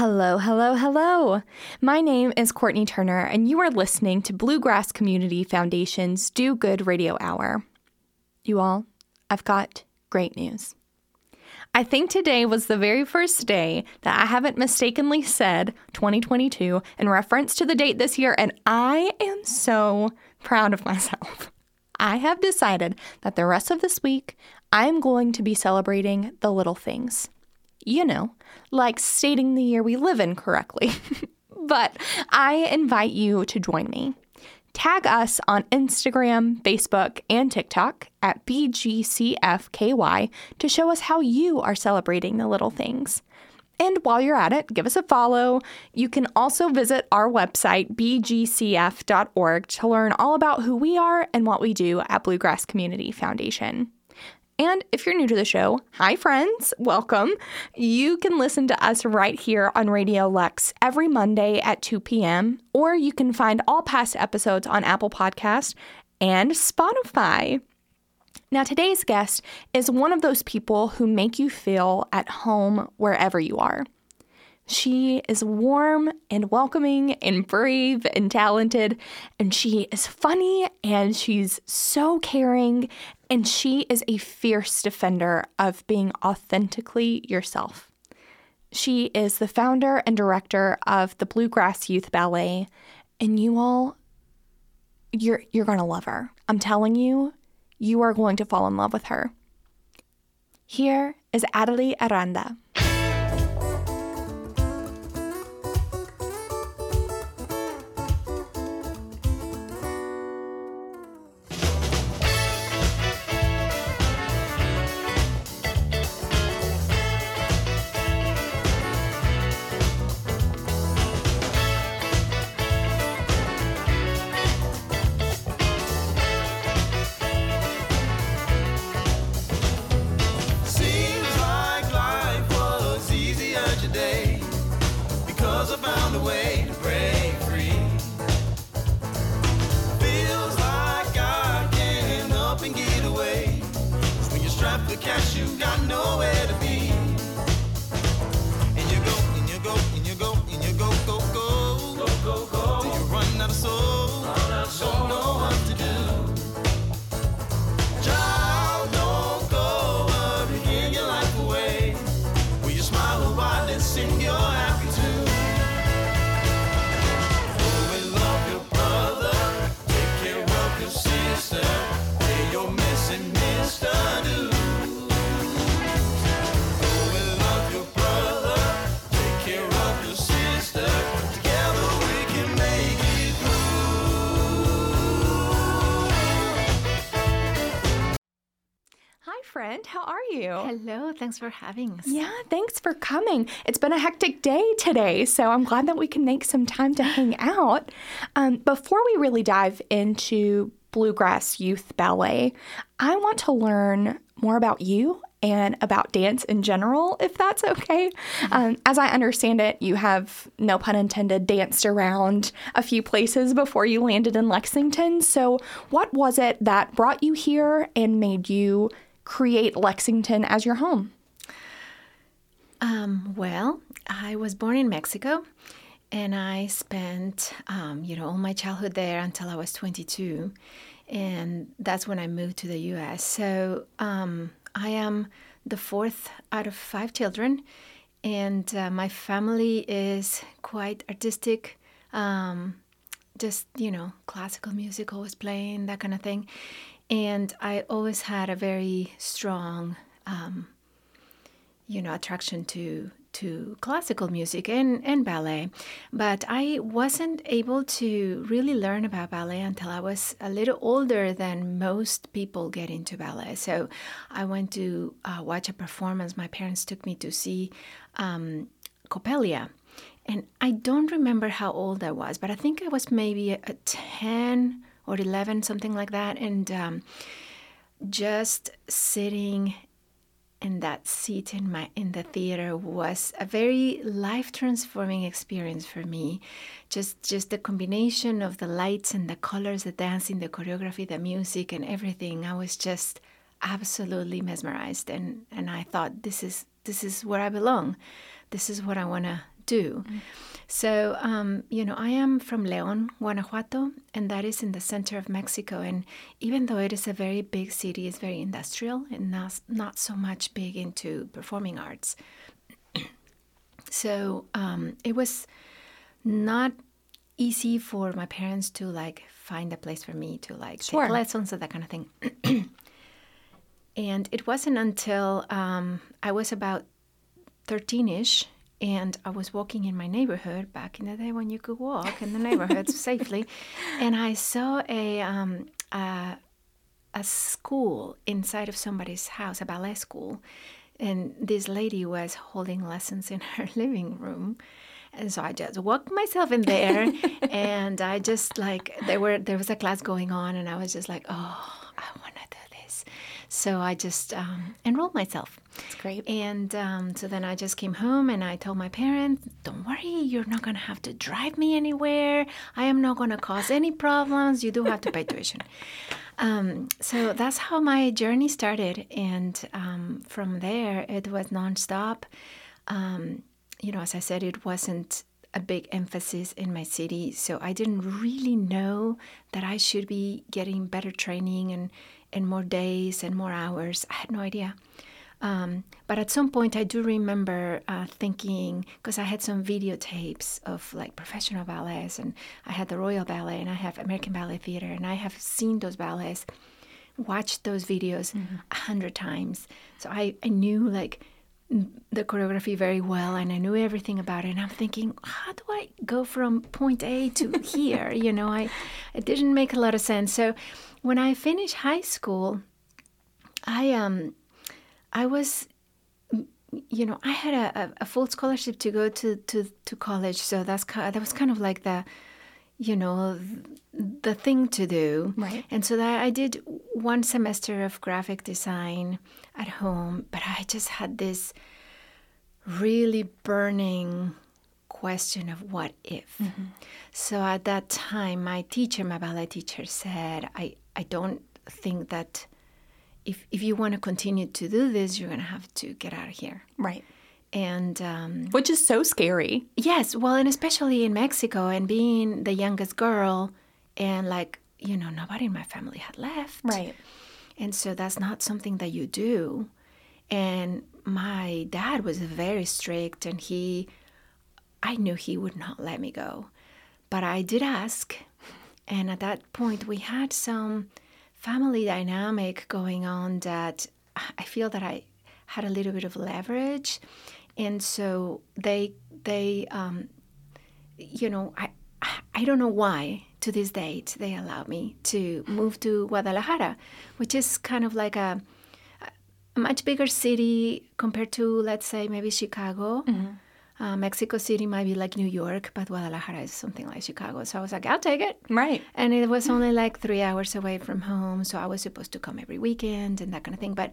Hello, hello, hello. My name is Courtney Turner, and you are listening to Bluegrass Community Foundation's Do Good Radio Hour. You all, I've got great news. I think today was the very first day that I haven't mistakenly said 2022 in reference to the date this year, and I am so proud of myself. I have decided that the rest of this week I'm going to be celebrating the little things. You know, like stating the year we live in correctly. but I invite you to join me. Tag us on Instagram, Facebook, and TikTok at BGCFKY to show us how you are celebrating the little things. And while you're at it, give us a follow. You can also visit our website, bgcf.org, to learn all about who we are and what we do at Bluegrass Community Foundation. And if you're new to the show, hi friends, welcome. You can listen to us right here on RadioLex every Monday at 2 p.m., or you can find all past episodes on Apple Podcast and Spotify. Now, today's guest is one of those people who make you feel at home wherever you are. She is warm and welcoming and brave and talented, and she is funny and she's so caring, and she is a fierce defender of being authentically yourself. She is the founder and director of the Bluegrass Youth Ballet, and you all you're you're going to love her. I'm telling you, you are going to fall in love with her. Here is Adelie Aranda. Friend. How are you? Hello. Thanks for having us. Yeah, thanks for coming. It's been a hectic day today, so I'm glad that we can make some time to hang out. Um, before we really dive into Bluegrass Youth Ballet, I want to learn more about you and about dance in general, if that's okay. Mm-hmm. Um, as I understand it, you have, no pun intended, danced around a few places before you landed in Lexington. So, what was it that brought you here and made you create Lexington as your home? Um, well, I was born in Mexico and I spent, um, you know, all my childhood there until I was 22. And that's when I moved to the US. So um, I am the fourth out of five children. And uh, my family is quite artistic. Um, just, you know, classical music always playing, that kind of thing. And I always had a very strong, um, you know, attraction to to classical music and, and ballet. But I wasn't able to really learn about ballet until I was a little older than most people get into ballet. So I went to uh, watch a performance. My parents took me to see um, Coppelia. And I don't remember how old I was, but I think I was maybe a, a 10 or 11, something like that. And um, just sitting in that seat in my in the theater was a very life transforming experience for me just just the combination of the lights and the colors the dancing the choreography the music and everything i was just absolutely mesmerized and and i thought this is this is where i belong this is what i want to do. So, um, you know, I am from León, Guanajuato, and that is in the center of Mexico. And even though it is a very big city, it's very industrial and not, not so much big into performing arts. so um, it was not easy for my parents to like find a place for me to like Sure. take lessons and that kind of thing. and it wasn't until um, I was about 13 ish and I was walking in my neighborhood back in the day when you could walk in the neighborhoods safely. And I saw a, um, a, a school inside of somebody's house, a ballet school. And this lady was holding lessons in her living room. And so I just walked myself in there and I just like there were there was a class going on and I was just like, oh, I want to do this. So I just um, enrolled myself. That's great. And um, so then I just came home and I told my parents, don't worry, you're not going to have to drive me anywhere. I am not going to cause any problems. You do have to pay tuition. Um, so that's how my journey started. And um, from there, it was nonstop. Um, you know, as I said, it wasn't a big emphasis in my city. So I didn't really know that I should be getting better training and, and more days and more hours. I had no idea. Um, but at some point, I do remember uh, thinking because I had some videotapes of like professional ballets, and I had the Royal Ballet, and I have American Ballet Theater, and I have seen those ballets, watched those videos a hundred times. So I, I knew like the choreography very well, and I knew everything about it. And I'm thinking, how do I go from point A to here? you know, I it didn't make a lot of sense. So when I finished high school, I um I was, you know, I had a, a, full scholarship to go to, to, to college, so that's that was kind of like the, you know, the thing to do. Right. And so that I did one semester of graphic design at home, but I just had this really burning question of what if. Mm-hmm. So at that time, my teacher, my ballet teacher, said, I, I don't think that if, if you want to continue to do this, you're going to have to get out of here. Right. And um, Which is so scary. yes, well, and especially in Mexico and being the youngest girl, and like, you know, nobody in my family had left. Right. And so that's not something that you do. And my dad was very strict and he, I knew he would not let me go. But I did ask. And at that point, we had some family dynamic going on that I feel that I had a little bit of leverage. And so they, they, um, you know, I, I don't know why to this date they allow me to move to Guadalajara, which is kind of like a, a much bigger city compared to, let's say, maybe Chicago. Uh, Mexico City might be like New York, but Guadalajara is something like Chicago. So I was like, I'll take it. Right. And it was only like three hours away from home. So I was supposed to come every weekend and that kind of thing. But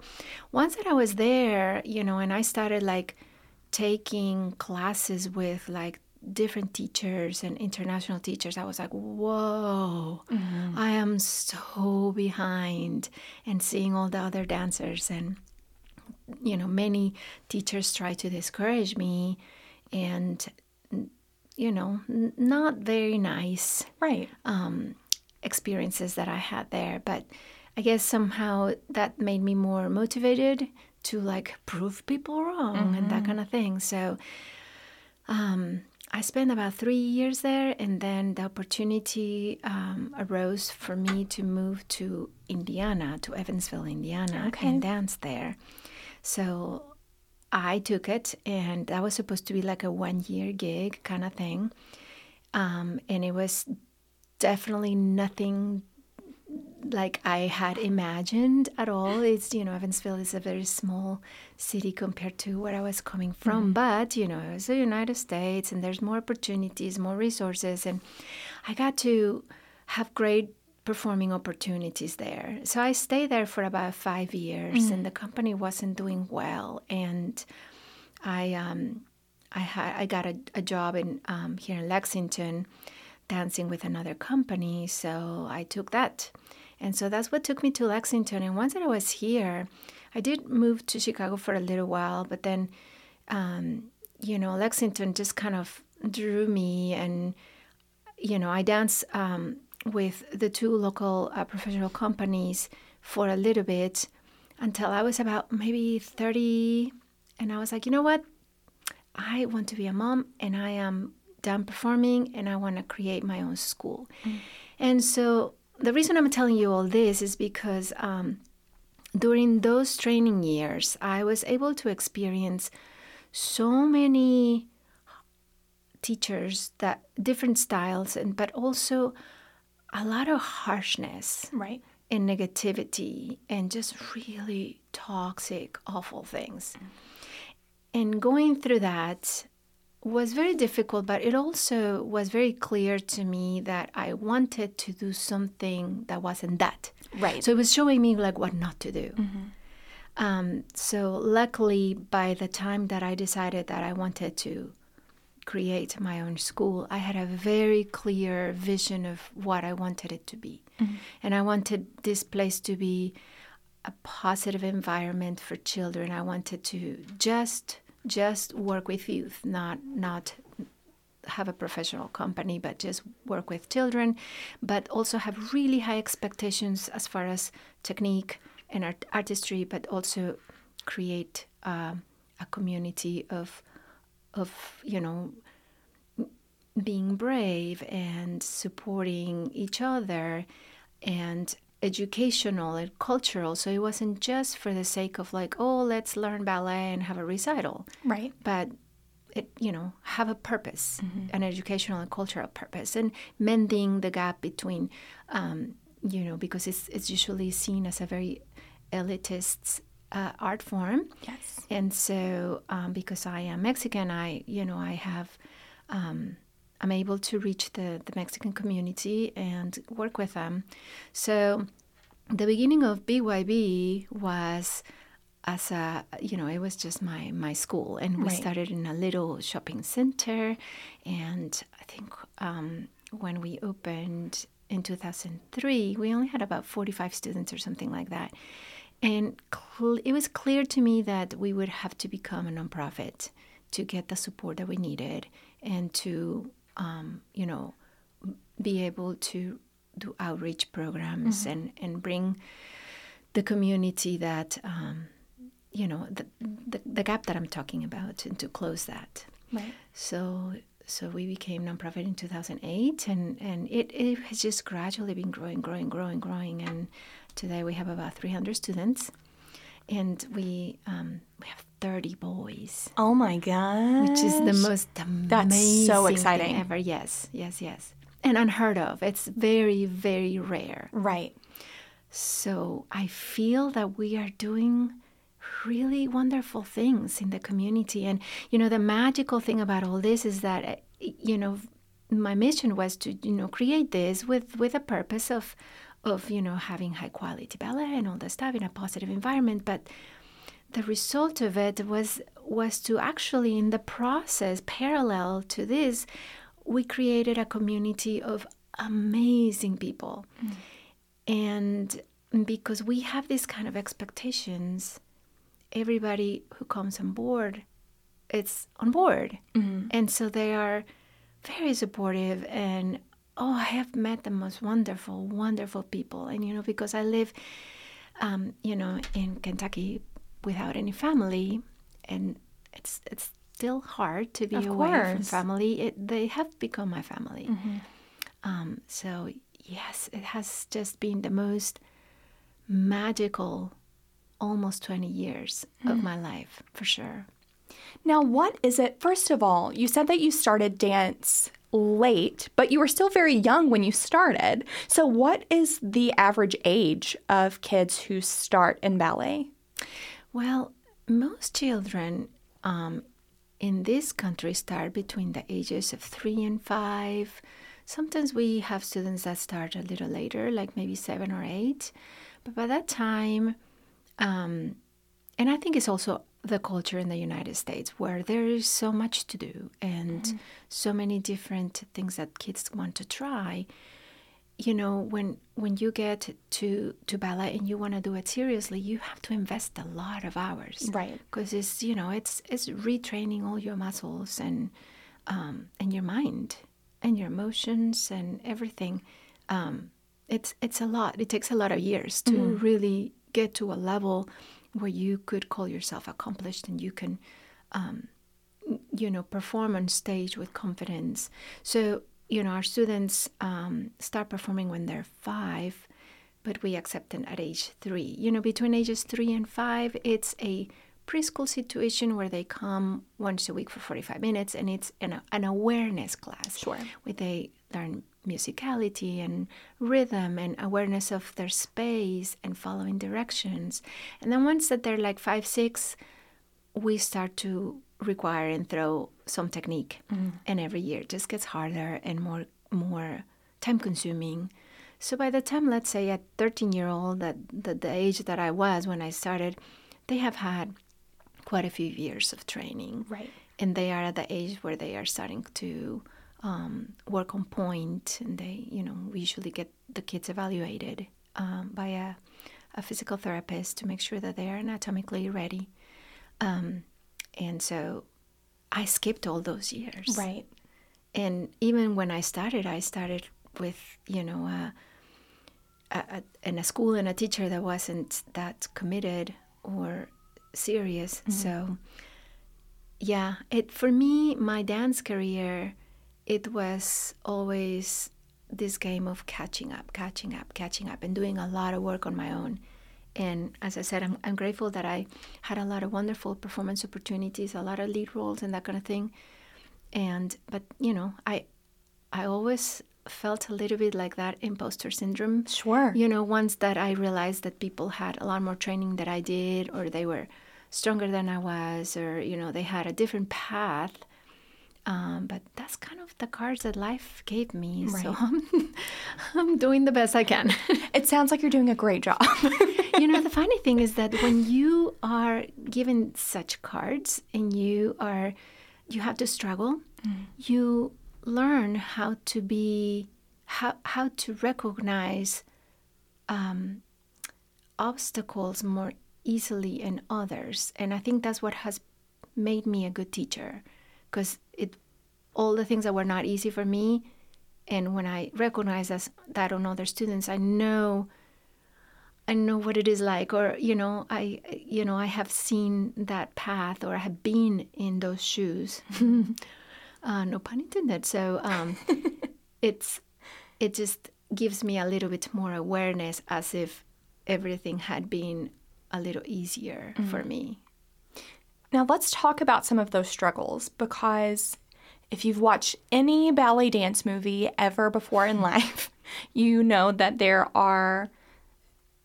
once that I was there, you know, and I started like taking classes with like different teachers and international teachers, I was like, whoa, I am so behind. And seeing all the other dancers and, you know, many teachers try to discourage me and, you know, n- not very nice Right. um, experiences that I had there. But I guess somehow that made me more motivated to like prove people wrong and that kind of thing. So um, I spent about three years there, and then the opportunity um, arose for me to move to Indiana, to Evansville, Indiana, Okay. and dance there. So I took it, and that was supposed to be like a one year gig kind of thing. Um, and it was definitely nothing like I had imagined at all. It's, you know, Evansville is a very small city compared to where I was coming from. But, you know, it's the United States and there's more opportunities, more resources. And I got to have great performing opportunities there. So I stayed there for about five years and the company wasn't doing well. And I, um, I, had, I got a, a job in um, here in Lexington dancing with another company. So I took that. And so that's what took me to Lexington. And once that I was here, I did move to Chicago for a little while, but then, um, you know, Lexington just kind of drew me, and you know, I danced um, with the two local uh, professional companies for a little bit until I was about maybe 30. And I was like, you know what? I want to be a mom and I am done performing and I want to create my own school. Mm. And so the reason I'm telling you all this is because um, during those training years, I was able to experience so many teachers that different styles and but also a lot of harshness right. and negativity and just really toxic awful things. And going through that was very difficult but it also was very clear to me that i wanted to do something that wasn't that right so it was showing me like what not to do mm-hmm. um, so luckily by the time that i decided that i wanted to create my own school, I had a very clear vision of what I wanted it to be. Mm-hmm. And I wanted this place to be a positive environment for children. I wanted to just just work with youth, not not have a professional company, but just work with children, but also have really high expectations as far as technique and art- artistry, but also create uh, a community of of you know being brave and supporting each other and educational and cultural so it wasn't just for the sake of like oh let's learn ballet and have a recital right but it you know have a purpose mm-hmm. an educational and cultural purpose and mending the gap between um, you know because it's it's usually seen as a very elitist uh, art form. Yes. And so, um, because I am Mexican, I, you know, I have, um, I'm able to reach the, the Mexican community and work with them. So, the beginning of BYB was as a, you know, it was just my, my school. And we right. started in a little shopping center. And I think um, when we opened in 2003, we only had about 45 students or something like that. And cl- it was clear to me that we would have to become a nonprofit to get the support that we needed and to, um, you know, be able to do outreach programs mm-hmm. and, and bring the community that, um, you know, the, the, the, gap that I'm talking about and to close that. Right. So so we became nonprofit in 2008 and, and it, it has just gradually been growing growing growing growing and Today we have about 300 students, and we um, we have 30 boys. Oh my god! Which is the most amazing That's so exciting ever. Yes, yes, yes, and unheard of. It's very, very rare. Right. So I feel that we are doing really wonderful things in the community, and you know the magical thing about all this is that eh, you know my mission was to you know create this with with a purpose of of you know having high quality ballet and all that stuff in a positive environment but the result of it was was to actually in the process parallel to this we created a community of amazing people mm. and because we have these kind of expectations everybody who comes on board it's on board mm-hmm. and so they are very supportive and oh, I have met the most wonderful, wonderful people. And, you know, because I live, um, you know, in Kentucky without any family, and it's, it's still hard to be of away course. from family. It, they have become my family. Mm-hmm. Um, so, yes, it has just been the most magical almost 20 years mm. of my life, for sure. Now, what is it? First of all, you said that you started dance late, but you were still very young when you started. So, what is the average age of kids who start in ballet? Well, most children um, in this country start between the ages of three and five. Sometimes we have students that start a little later, like maybe seven or eight. But by that time, um, and I think it's also the culture in the United States where there is so much to do and mm-hmm. so many different things that kids want to try. You know when when you get to to ballet and you want to do it seriously you have to invest a lot of hours. Right. because it's you know it's it's retraining all your muscles and um, and your mind and your emotions and everything. Um, it's it's a lot. It takes a lot of years to really get to a level where you could call yourself accomplished and you can um, you know perform on stage with confidence. So you know our students um, start performing when they're five but we accept them at age three. You know between ages three and five it's a preschool situation where they come once a week for 45 minutes and it's an, an awareness class. Sure. where they learn musicality and rhythm and awareness of their space and following directions. And then once that they're like five six we start to require and throw some technique. And every year it just gets harder and more more time consuming so by the time let's say at 13 year old that, that the age that i was when i started they have had quite a few years of training. Right. and they are at the age where they are starting to um, work on point and they you know we usually get the kids evaluated um, by a, a physical therapist to make sure that they are anatomically ready. Um, and so i skipped all those years Right. and even when I started, I started with you know a, a, a, in a school and a teacher that wasn't that committed or serious. Mm-hmm. So yeah, it for me, my dance career, it was always this game of catching up, catching up, catching up, and doing a lot of work on my own. And as I said, I'm, I'm grateful that I had a lot of wonderful performance opportunities, a lot of lead roles, and that kind of thing and but you know i i always felt a little bit like that imposter syndrome Sure. you know once that i realized that people had a lot more training than i did or they were stronger than i was or you know they had a different path um, but that's kind of the cards that life gave me so Right. I'm, I'm doing the best i can. It sounds like you're doing a great job. you know the funny thing is that when you are given such cards and you are you have to struggle you learn how to be how how to recognize um, obstacles more easily in others. And i think that's what has made me a good teacher because it all the things that were not easy for me and when i recognize as, that on other students i know I know what it is like, or you know, I you know I have seen that path, or I have been in those shoes. uh, no pun intended. So um, it's it just gives me a little bit more awareness, as if everything had been a little easier for me. Now, let's talk about some of those struggles because if you've watched any ballet dance movie ever before in life, you know that there are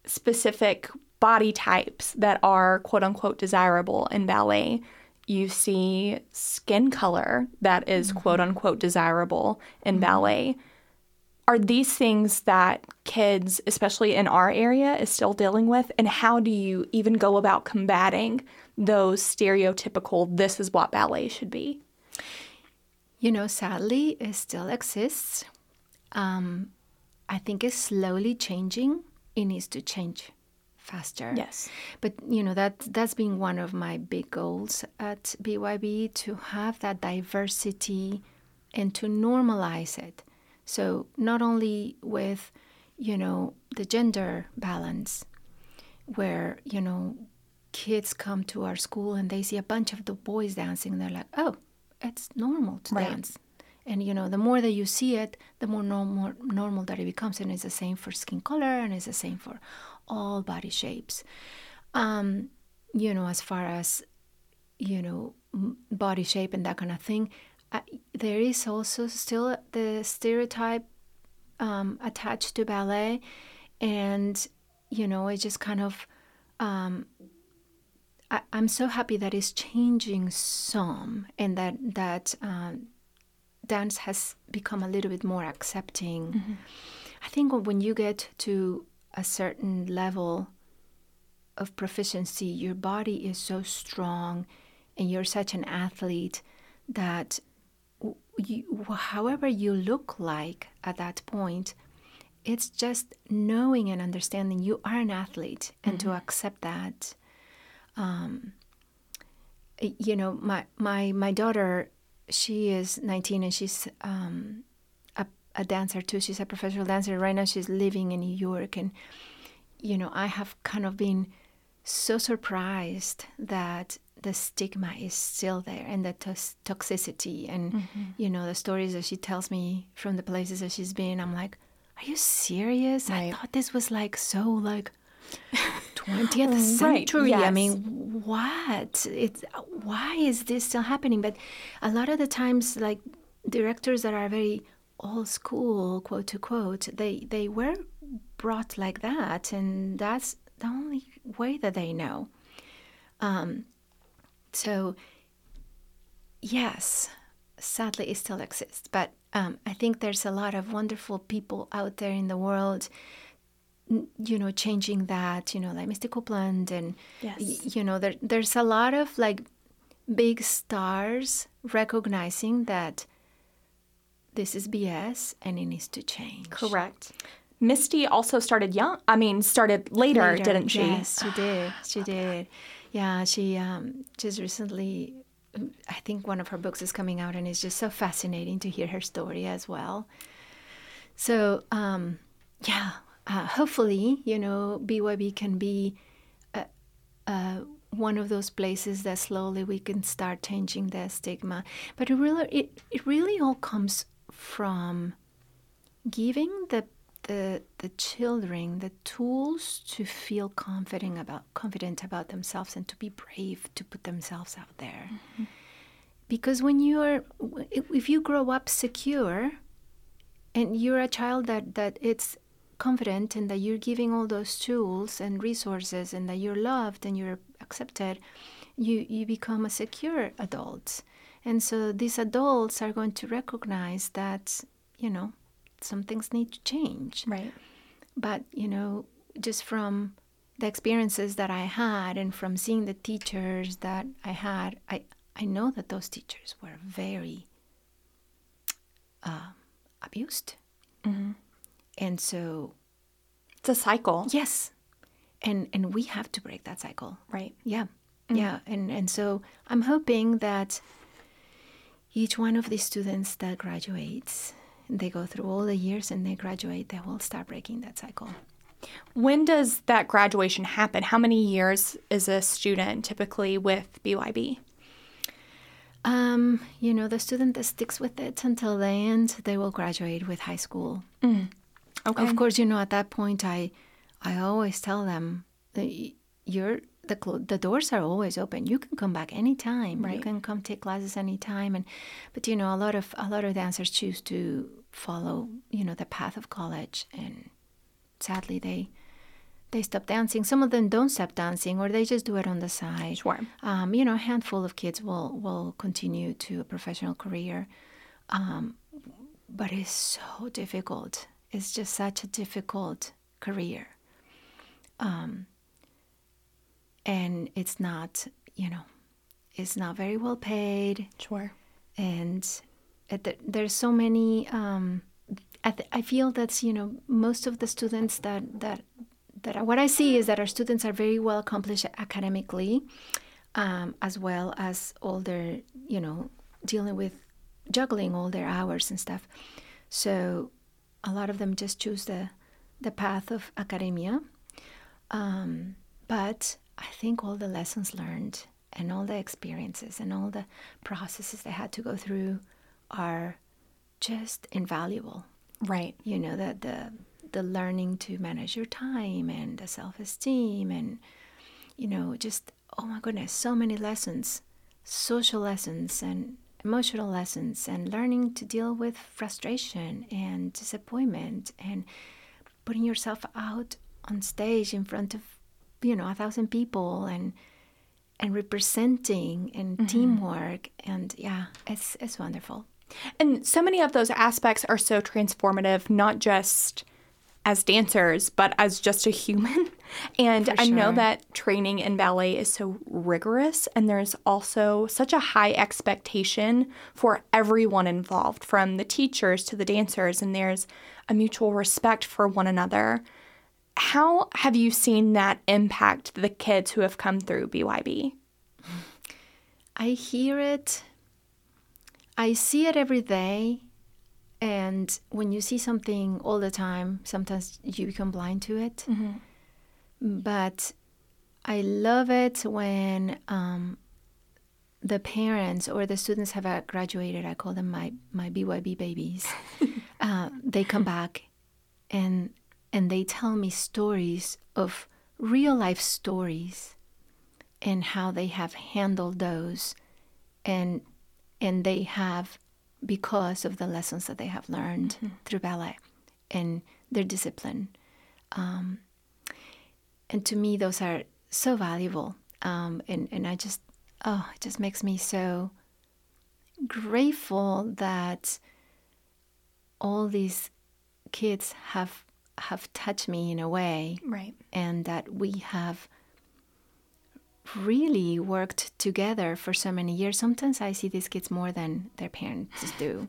specific body types that are quote unquote desirable in ballet. You see skin color that is mm-hmm. quote unquote desirable in mm-hmm. ballet. Are these things that kids, especially in our area, is still dealing with? And how do you even go about combating those stereotypical, this is what ballet should be? You know, sadly, it still exists. Um, I think it's slowly changing. It needs to change faster. Yes. But you know that that's been one of my big goals at BYB to have that diversity and to normalize it. So not only with you know the gender balance where you know kids come to our school and they see a bunch of the boys dancing and they're like, "Oh, it's normal to Right. dance." And you know, the more that you see it, the more normal normal that it becomes, and it's the same for skin color, and it's the same for all body shapes. Um, you know, as far as you know, m- body shape and that kind of thing, I, there is also still the stereotype um, attached to ballet, and you know, it just kind of. Um, I, I'm so happy that it's changing some, and that that um, dance has become a little bit more accepting. I think when you get to a certain level of proficiency, your body is so strong and you're such an athlete that you, however you look like at that point, it's just knowing and understanding you are an athlete and to accept that. Um, you know, my my my daughter, she is 19 and she's um, a, a dancer too. She's a professional dancer right now. She's living in New York, and you know, I have kind of been so surprised that the stigma is still there and the tos- toxicity and Mm-hmm. you know the stories that she tells me from the places that she's been i'm like are you serious i thought this was like so like 20th Right, century. I mean what? It's why is this still happening? But a lot of the times like directors that are very old school quote to quote they they were brought like that and that's the only way that they know. Um so yes sadly it still exists. But um, i think there's a lot of wonderful people out there in the world you know changing that you know like Misty Copeland and Yes. you know there, there's a lot of like big stars recognizing that this is BS and it needs to change. Correct. Misty also started young. I mean, started later, Later. didn't she? Yes, she did. She did. Yeah, she um, just recently. I think one of her books is coming out, and it's just so fascinating to hear her story as well. So, um, yeah, uh, hopefully, you know, BYB can be uh, uh, one of those places that slowly we can start changing the stigma. But it really, it, it really all comes from giving the the the children the tools to feel confident about confident about themselves and to be brave to put themselves out there. Because when you are if if you grow up secure and you're a child that that it's confident and that you're giving all those tools and resources and that you're loved and you're accepted, you you become a secure adult. And so these adults are going to recognize that, you know, some things need to change. Right. But, you know, just from the experiences that I had and from seeing the teachers that I had, I, I know that those teachers were very uh, abused. And so, It's a cycle. yes. And, and we have to break that cycle. Right. Yeah. Yeah. And and so I'm hoping that each one of these students that graduates, they go through all the years and they graduate, they will start breaking that cycle. When does that graduation happen? How many years is a student typically with BYB? Um, you know, the student that sticks with it until the end, they will graduate with high school. Okay. Of course, you know, at that point, I, I always tell them, you're the clo- the doors are always open. You can come back anytime. You can come take classes anytime. And, but you know, a lot of a lot of dancers choose to follow, you know, the path of college, and sadly, they they stop dancing. Some of them don't stop dancing, or they just do it on the side. Sure. Um, you know, a handful of kids will will continue to a professional career, um, but it's so difficult. It's just such a difficult career, um, and it's not, you know, it's not very well paid, Sure. and it, th- there's so many. Um, I, th- I feel that's you know most of the students that that that what I see is that our students are very well accomplished academically, um, as well as all their you know dealing with juggling all their hours and stuff. So a lot of them just choose the the path of academia. Um, but I think all the lessons learned and all the experiences and all the processes they had to go through are just invaluable Right. you know that the the learning to manage your time and the self-esteem and you know just oh my goodness so many lessons social lessons and emotional lessons and learning to deal with frustration and disappointment and putting yourself out on stage in front of you know a thousand people and and representing and mm-hmm. teamwork. And yeah it's it's wonderful. And so many of those aspects are so transformative, not just as dancers, but as just a human. And For I know that training in ballet is so rigorous, and there's also such a high expectation for everyone involved, from the teachers to the dancers, and there's a mutual respect for one another. How have you seen that impact the kids who have come through BYB? I hear it. I see it every day. And when you see something all the time, sometimes you become blind to it. Mm-hmm. But I love it when um, the parents or the students have graduated. I call them my, my BYB babies. uh, they come back and and they tell me stories of real life stories and how they have handled those and and they have because of the lessons that they have learned through ballet and their discipline um, and to me those are so valuable um, and and I just oh it just makes me so grateful that all these kids have have touched me in a way Right. and that we have really worked together for so many years. Sometimes I see these kids more than their parents do,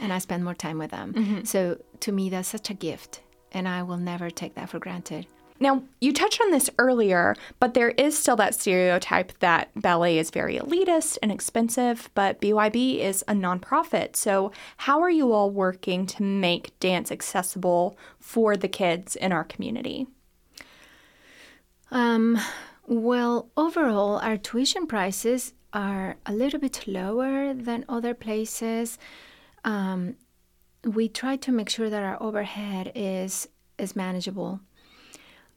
and I spend more time with them. So to me, that's such a gift, and I will never take that for granted. Now, you touched on this earlier, but there is still that stereotype that ballet is very elitist and expensive, but BYB is a nonprofit. So, how are you all working to make dance accessible for the kids in our community? Um, well, overall, our tuition prices are a little bit lower than other places. Um, we try to make sure that our overhead is is manageable.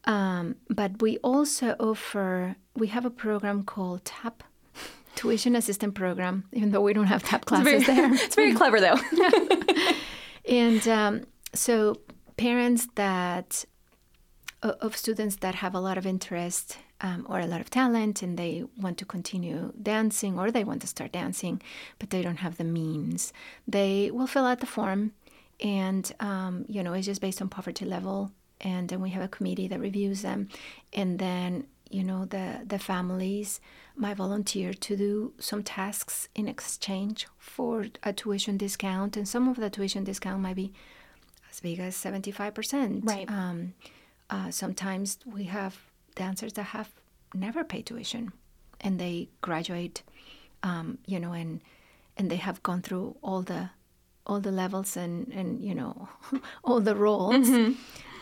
Um, but we also offer we have a program called TAP, Tuition Assistant Program, even though we don't have TAP classes there. it's very clever, though. And um, so parents that of students that have a lot of interest um, or a lot of talent and they want to continue dancing or they want to start dancing, but they don't have the means, they will fill out the form, and um, you know it's just based on poverty level, and then we have a committee that reviews them, and then you know the the families might volunteer to do some tasks in exchange for a tuition discount, and some of the tuition discount might be as big as seventy five percent. Right. Um, uh, sometimes we have dancers that have never paid tuition, and they graduate, um, you know, and and they have gone through all the all the levels and and you know all the roles.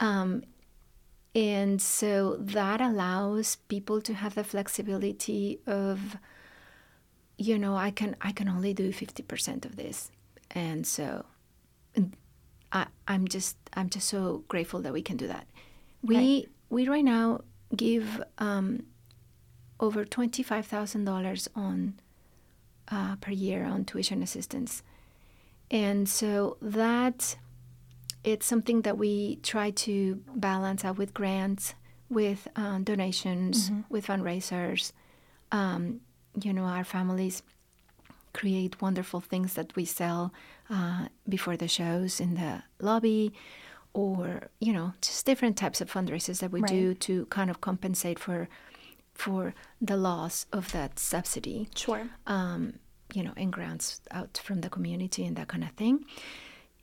Um, and so that allows people to have the flexibility of you know i can i can only do 50% of this. And so I, i'm just i'm just so grateful that we can do that. We Right. we right now give um, over $25000 on uh, per year on tuition assistance. And so that it's something that we try to balance out with grants, with um, donations, with fundraisers. Um, you know, our families create wonderful things that we sell uh, before the shows in the lobby, or you know, just different types of fundraisers that we do to kind of compensate for for the loss of that subsidy Sure. um, you know, and grants out from the community and that kind of thing.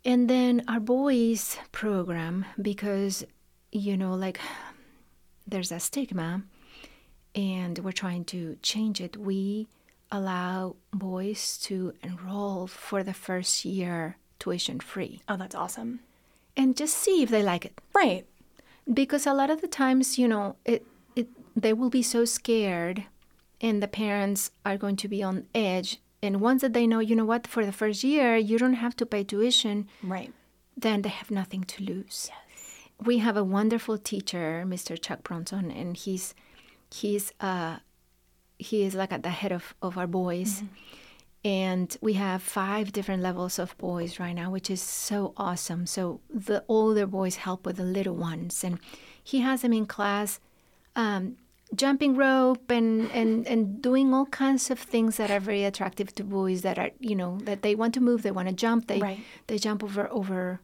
And then our boys program, because, you know, like there's a stigma and we're trying to change it. We allow boys to enroll for the first year tuition free Oh, that's awesome. and just see if they like it Right. because a lot of the times you know it, it they will be so scared and the parents are going to be on edge and once that they know you know what for the first year you don't have to pay tuition Right. then they have nothing to lose. Yes. we have a wonderful teacher mr chuck bronson and he's he's uh he is like at the head of of our boys. And we have five different levels of boys right now which is so awesome. So the older boys help with the little ones. And he has them in class um, jumping rope and, and and doing all kinds of things that are very attractive to boys that are you know that they want to move they want to jump they Right. they jump over over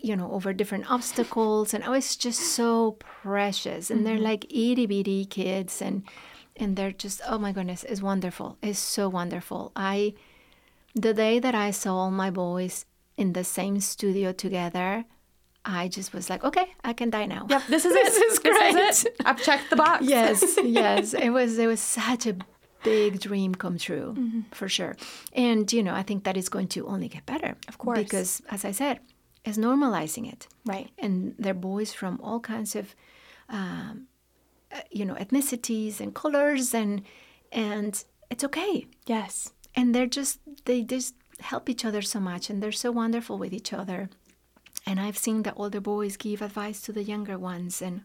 you know, over different obstacles, and oh, it's just so precious. And they're mm-hmm. like itty bitty kids, and and they're just oh my goodness, it's wonderful. It's so wonderful. I the day that I saw all my boys in the same studio together, I just was like, okay, I can die now. Yep, this is This it. is great. it. I've checked the box. yes, yes. It was it was such a big dream come true Mm-hmm. for sure. And you know, I think that is going to only get better. Of course. Because as I said, it's normalizing it. Right. And they're boys from all kinds of um, uh, you know, ethnicities and colors and and it's okay. Yes. And they're just they just help each other so much and they're so wonderful with each other. And I've seen the older boys give advice to the younger ones and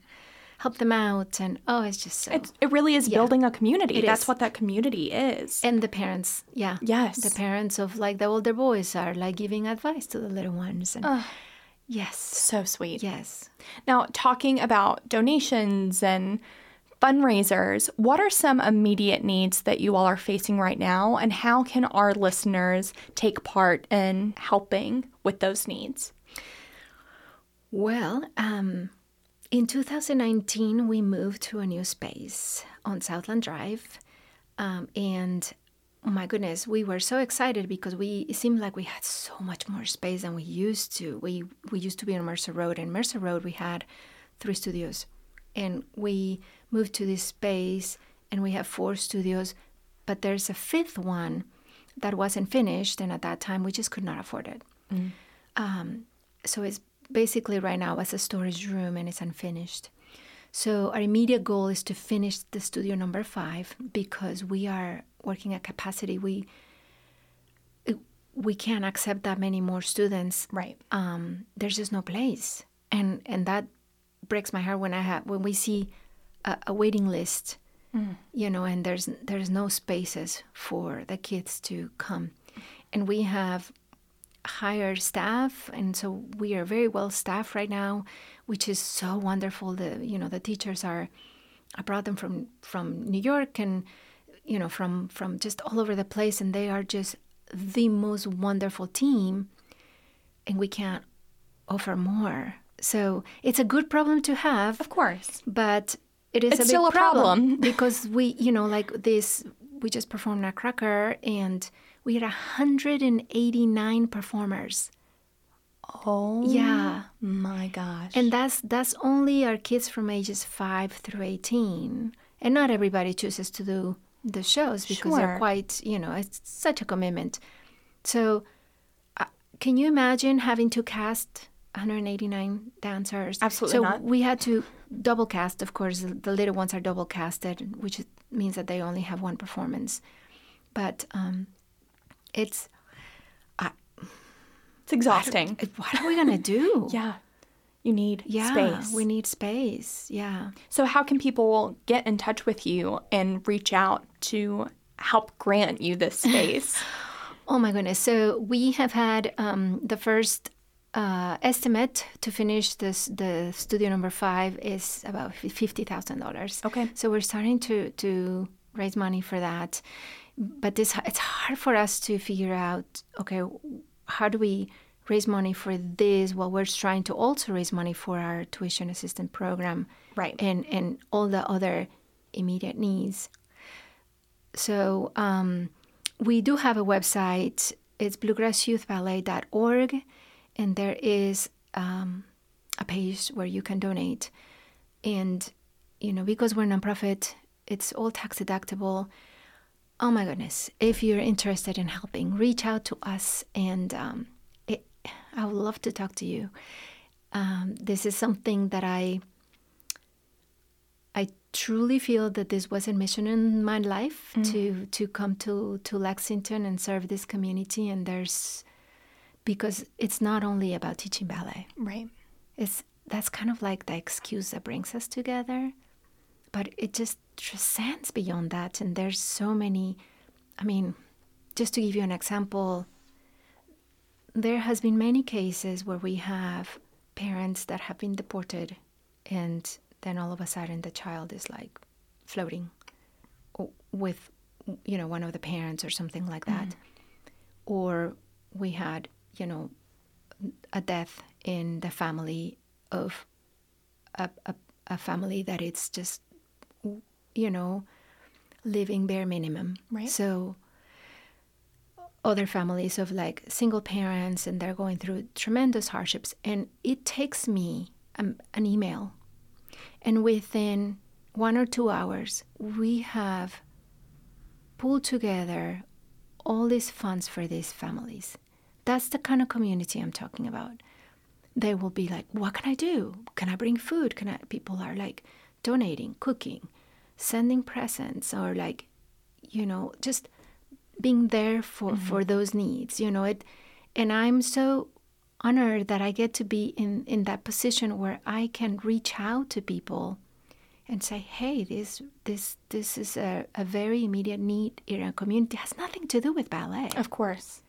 help them out and oh it's just so It's, it really is building a community. It That's is. what that community is. and the parents yeah Yes. the parents of like the older boys are like giving advice to the little ones and yes so sweet. yes Now, talking about donations and fundraisers, what are some immediate needs that you all are facing right now, and how can our listeners take part in helping with those needs? Well um in 2019 we moved to a new space on southland drive um, and oh my goodness we were so excited because we it seemed like we had so much more space than we used to. We we used to be on mercer road and mercer road we had three studios. And we moved to this space and we have four studios but there's a fifth one that wasn't finished and at that time we just could not afford it. Um, so it's basically right now as a storage room and it's unfinished. So our immediate goal is to finish the studio number five because we are working at capacity. We we can't accept that many more students. Right. um, there's just no place, and and that breaks my heart when I have when we see a, a waiting list, you know, and there's there's no spaces for the kids to come, and we have hired staff, and so we are very well staffed right now, which is so wonderful. The you know the teachers are, I brought them from from New York and you know from from just all over the place, and they are just the most wonderful team and we can't offer more. So it's a good problem to have, Of course. but it is It's a big still a problem. because we, you know, like this, we just performed at Cracker and we had 189 performers. Oh, Yeah. my gosh. And that's that's only our kids from ages 5 through 18. And not everybody chooses to do the shows because Sure. they're quite, you know, it's such a commitment. So uh, can you imagine having to cast 189 dancers? Absolutely so not. we had to double cast, of course. The, the little ones are double casted, which means that they only have one performance. But um, it's it's exhausting. what are we gonna do? Yeah. You need Yeah, space. we need space. Yeah. so, how can people get in touch with you and reach out to help grant you this space? Oh my goodness. So we have had um, the first uh, estimate to finish this the studio number five is about fifty thousand dollars. Okay. So we're starting to to raise money for that, but this it's hard for us to figure out. Okay, how do we raise money for this while we're trying to also raise money for our tuition assistant program, Right. And and all the other immediate needs. So um, we do have a website. It's bluegrassyouthballet.org, and there is um, a page where you can donate. And you know, because we're nonprofit, it's all tax deductible. Oh my goodness! If you're interested in helping, reach out to us, and um, it, I would love to talk to you. Um, this is something that I I truly feel that this was a mission in my life to to come to to Lexington and serve this community. And there's because it's not only about teaching ballet. Right. It's that's kind of like the excuse that brings us together, but it just transcends beyond that. And there's so many. I mean, just to give you an example, there has been many cases where we have parents that have been deported and then all of a sudden the child is like floating with you know one of the parents or something like that mm-hmm. or we had you know a death in the family of a, a, a family that it's just, you know, living bare minimum. Right. So other families of like single parents and they're going through tremendous hardships. And it takes me um, an email. And within one or two hours, we have pulled together all these funds for these families. That's the kind of community I'm talking about. They will be like, "What can I do? Can I bring food? Can I?" People are like donating, cooking, sending presents, or like, you know, just being there for mm-hmm. for those needs. You know it, and I'm so honored that I get to be in in that position where I can reach out to people and say, "Hey, this this this is a, a very immediate need in our community. It has nothing to do with ballet, Of course.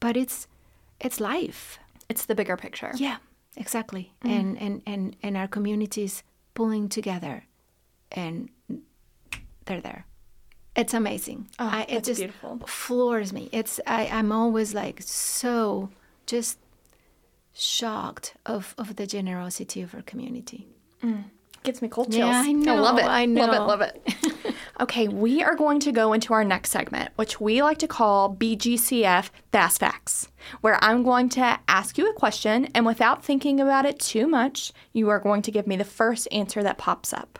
but it's it's life. It's the bigger picture. Yeah, exactly. Mm-hmm. And and and and our communities pulling together, and they're there. It's amazing. Oh, I, it just beautiful. floors me. It's I, I'm always like so just shocked of of the generosity of our community. Mm. Gives me cold chills. Yeah, I know, I love it. I Love it. Love it. okay, we are going to go into our next segment, which we like to call BGCF Fast Facts, where I'm going to ask you a question, and without thinking about it too much, you are going to give me the first answer that pops up.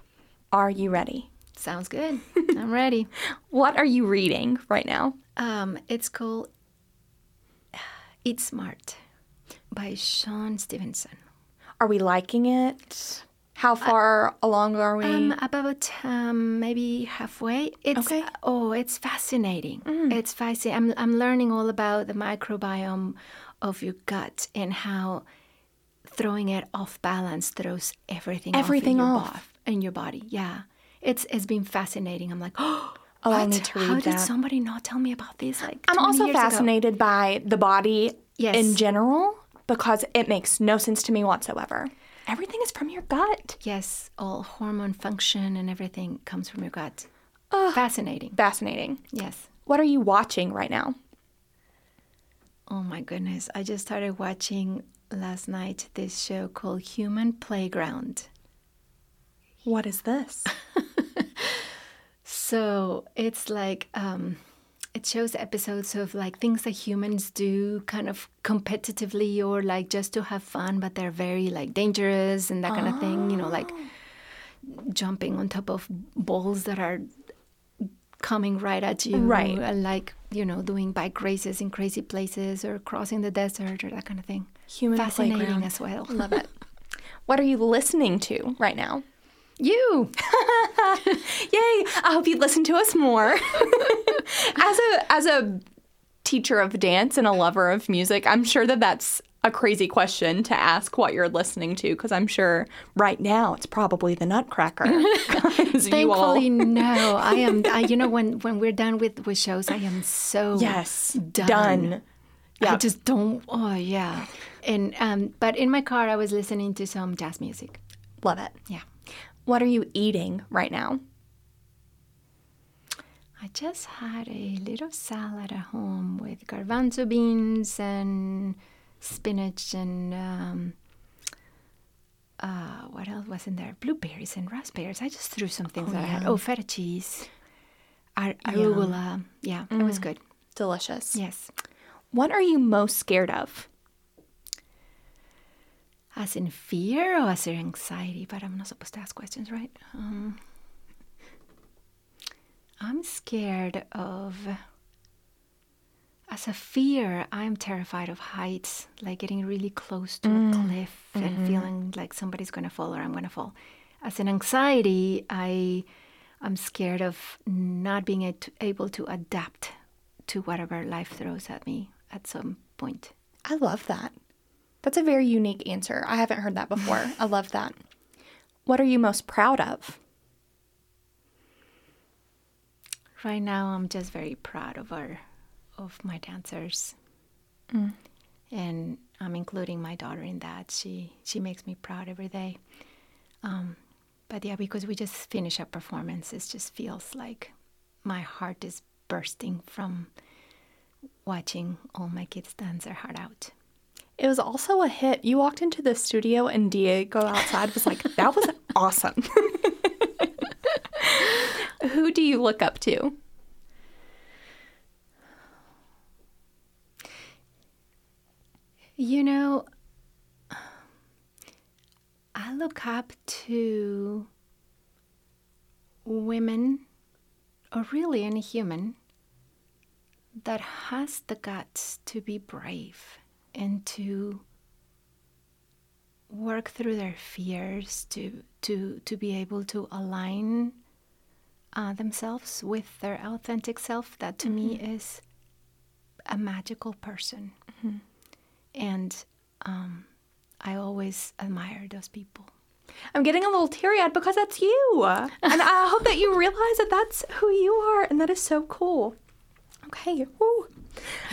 Are you ready? Sounds good. I'm ready. What are you reading right now? Um, it's called Eat Smart by Shawn Stevenson. Are we liking it? How far along are we? Um, about um, maybe halfway. It's Okay. oh, it's fascinating. It's fascinating. I'm I'm learning all about the microbiome of your gut and how throwing it off balance throws everything Everything off in off. bo- in your body. Yeah, it's it's been fascinating. I'm like, oh, Oh, what? need to How read did somebody not tell me about this? Like, I'm also years ago? fascinated by the body Yes. in general because it makes no sense to me whatsoever. Everything is from your gut. Yes, all hormone function and everything comes from your gut. Oh, Fascinating. Fascinating. Yes. What are you watching right now? Oh my goodness. I just started watching last night this show called Human Playground. What is this? So it's like, um, it shows episodes of like things that humans do kind of competitively or like just to have fun, but they're very like dangerous and that kind of thing, you know, like jumping on top of balls that are coming right at you. Right. And like, you know, doing bike races in crazy places or crossing the desert or that kind of thing. Human Fascinating playground. as well. Love it. what are you listening to right now? You. Yay! I hope you listen to us more. as a as a teacher of dance and a lover of music, I'm sure that that's a crazy question to ask what you're listening to because I'm sure right now it's probably the Nutcracker. 'Cause you all- Thankfully, no. I am. I, you know, when when we're done with with shows, I am so yes, done. done. I just don't. Oh yeah. And um, but in my car, I was listening to some jazz music. Love it. Yeah. What are you eating right now? I just had a little salad at home with garbanzo beans and spinach and um, uh, what else was in there? Blueberries and raspberries. I just threw some things that I had. Oh, feta cheese, ar- arugula. Yeah, it was good. Delicious. Yes. What are you most scared of? As in fear or as in anxiety? But I'm not supposed to ask questions, right? Um, I'm scared of. As a fear, I'm terrified of heights, like getting really close to a cliff and feeling like somebody's going to fall or I'm going to fall. As an anxiety, I, I'm scared of not being able to adapt to whatever life throws at me at some point. I love that. That's a very unique answer. I haven't heard that before. I love that. What are you most proud of? Right now, I'm just very proud of our, of my dancers, and I'm including my daughter in that. She she makes me proud every day. Um, but yeah, because we just finished a performance, it just feels like my heart is bursting from watching all my kids dance their heart out. It was also a hit. You walked into the studio and Diego outside was like, that was awesome. Who do you look up to? You know, I look up to women, or really any human, that has the guts to be brave and to work through their fears to to to be able to align uh, themselves with their authentic self that to me is a magical person and um, i always admire those people I'm getting a little teary eyed because that's you. And I hope that you realize that that's who you are, and that is so cool. Okay. Woo.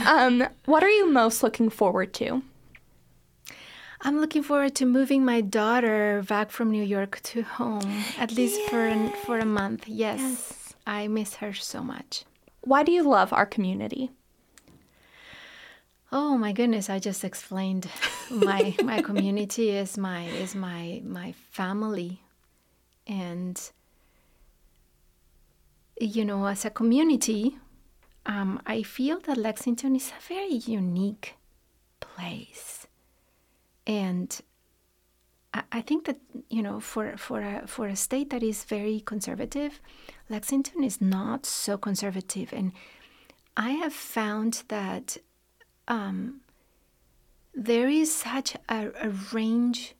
Um, what are you most looking forward to? i'm looking forward to moving my daughter back from new york to home at least for an, for a month yes i miss her so much Why do you love our community? Oh my goodness! I just explained my my community is my is my my family, and you know, as a community, um, I feel that Lexington is a very unique place, and I, think that you know, for for a for a state that is very conservative, Lexington is not so conservative, and I have found that um, there is such a, a range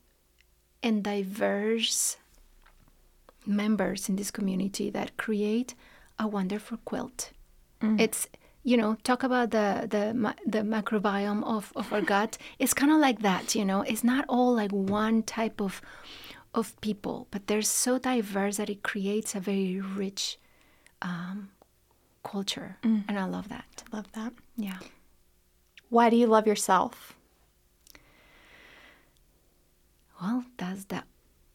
and diverse members in this community that create a wonderful quilt. It's you know talk about the the the microbiome of, of our gut. It's kind of like that. You know, it's not all like one type of of people, but they're so diverse that it creates a very rich um, culture, and I love that. Love that. Yeah. Why do you love yourself? Well, that's the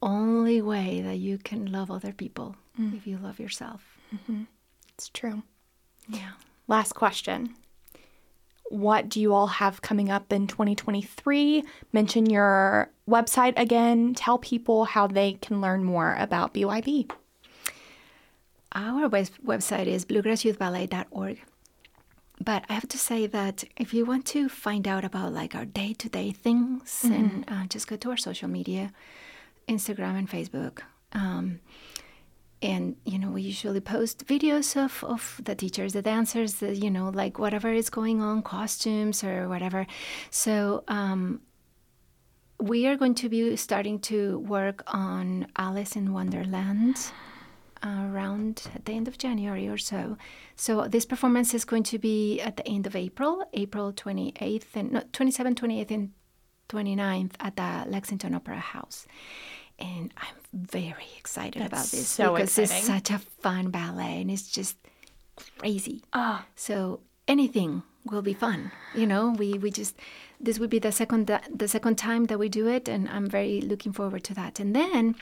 only way that you can love other people Mm. if you love yourself. It's true. Yeah. Last question. What do you all have coming up in 2023? Mention your website again. Tell people how they can learn more about BYB. Our web- website is bluegrassyouthballet.org. But I have to say that if you want to find out about like our day-to-day things, and uh, just go to our social media, Instagram and Facebook. Um, and you know we usually post videos of, of the teachers the dancers the, you know like whatever is going on costumes or whatever. So um, we are going to be starting to work on alice in wonderland around the end of january or so. So this performance is going to be at the end of april april 28th and no, 27th 28th and 29th at the lexington opera house and i'm very excited about this so because exciting. it's such a fun ballet and it's just crazy. Ah, so anything will be fun you know? We we just this would be the second the second time that we do it and i'm very looking forward to that. And then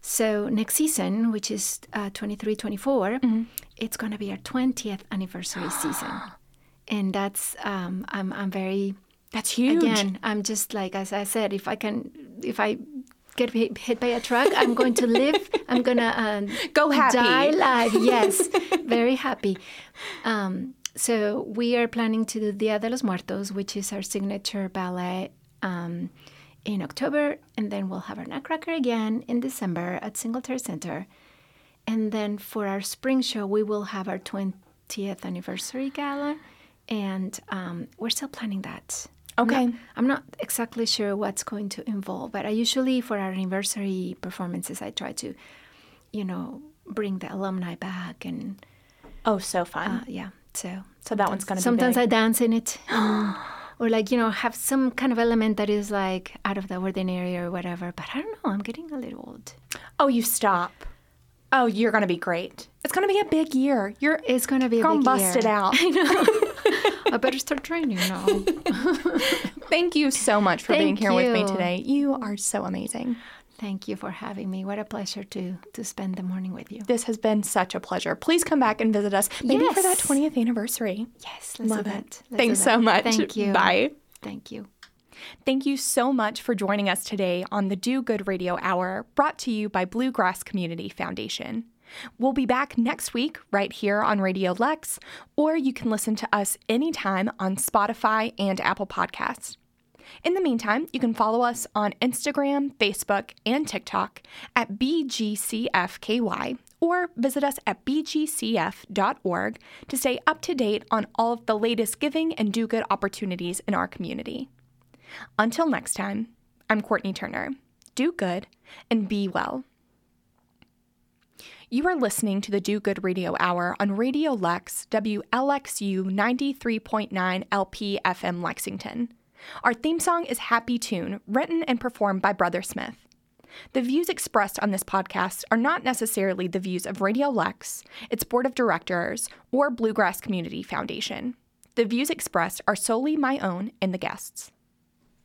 so next season which is uh, 23 24 it's going to be our 20th anniversary season. And that's um i'm i'm very that's huge. again i'm just like as i said if i can if i get hit by a truck i'm going to live i'm gonna um, Go happy. die live yes very happy. Um, so we are planning to do dia de los muertos which is our signature ballet um, in october and then we'll have our nutcracker again in december at singletary center. And then for our spring show we will have our 20th anniversary gala and um, we're still planning that I'm Okay. not- I'm not exactly sure what's going to involve, but I usually for our anniversary performances, I try to, you know, bring the alumni back and Oh, so fun. uh, yeah. So so that one's going to be sometimes. I dance in it, and, or like you know have some kind of element that is like out of the ordinary or whatever. But I don't know. I'm getting a little old. Oh, you stop. Oh, you're going to be great. It's going to be a big year. You're It's gonna be a going big to bust year. it out. I better start training now. Thank you so much for being Thank here with me today. You are so amazing. Thank you for having me. What a pleasure to to spend the morning with you. This has been such a pleasure. Please come back and visit us, maybe for that 20th anniversary. Yes, let's Love do it. that. Let's do Thanks so much. Thank you. Bye. Thank you. Thank you so much for joining us today on the Do Good Radio Hour, brought to you by Bluegrass Community Foundation. We'll be back next week right here on RadioLex, or you can listen to us anytime on Spotify and Apple Podcasts. In the meantime, you can follow us on Instagram, Facebook, and TikTok at BGCFKY or visit us at bgcf.org to stay up to date on all of the latest giving and do good opportunities in our community. Until next time, I'm Courtney Turner. Do good and be well. You are listening to the Do Good Radio Hour on RadioLex, WLXU 93.9 LP FM Lexington. Our theme song is Happy Tune, written and performed by Brother Smith. The views expressed on this podcast are not necessarily the views of RadioLex, its board of directors, or Bluegrass Community Foundation. The views expressed are solely my own and the guests.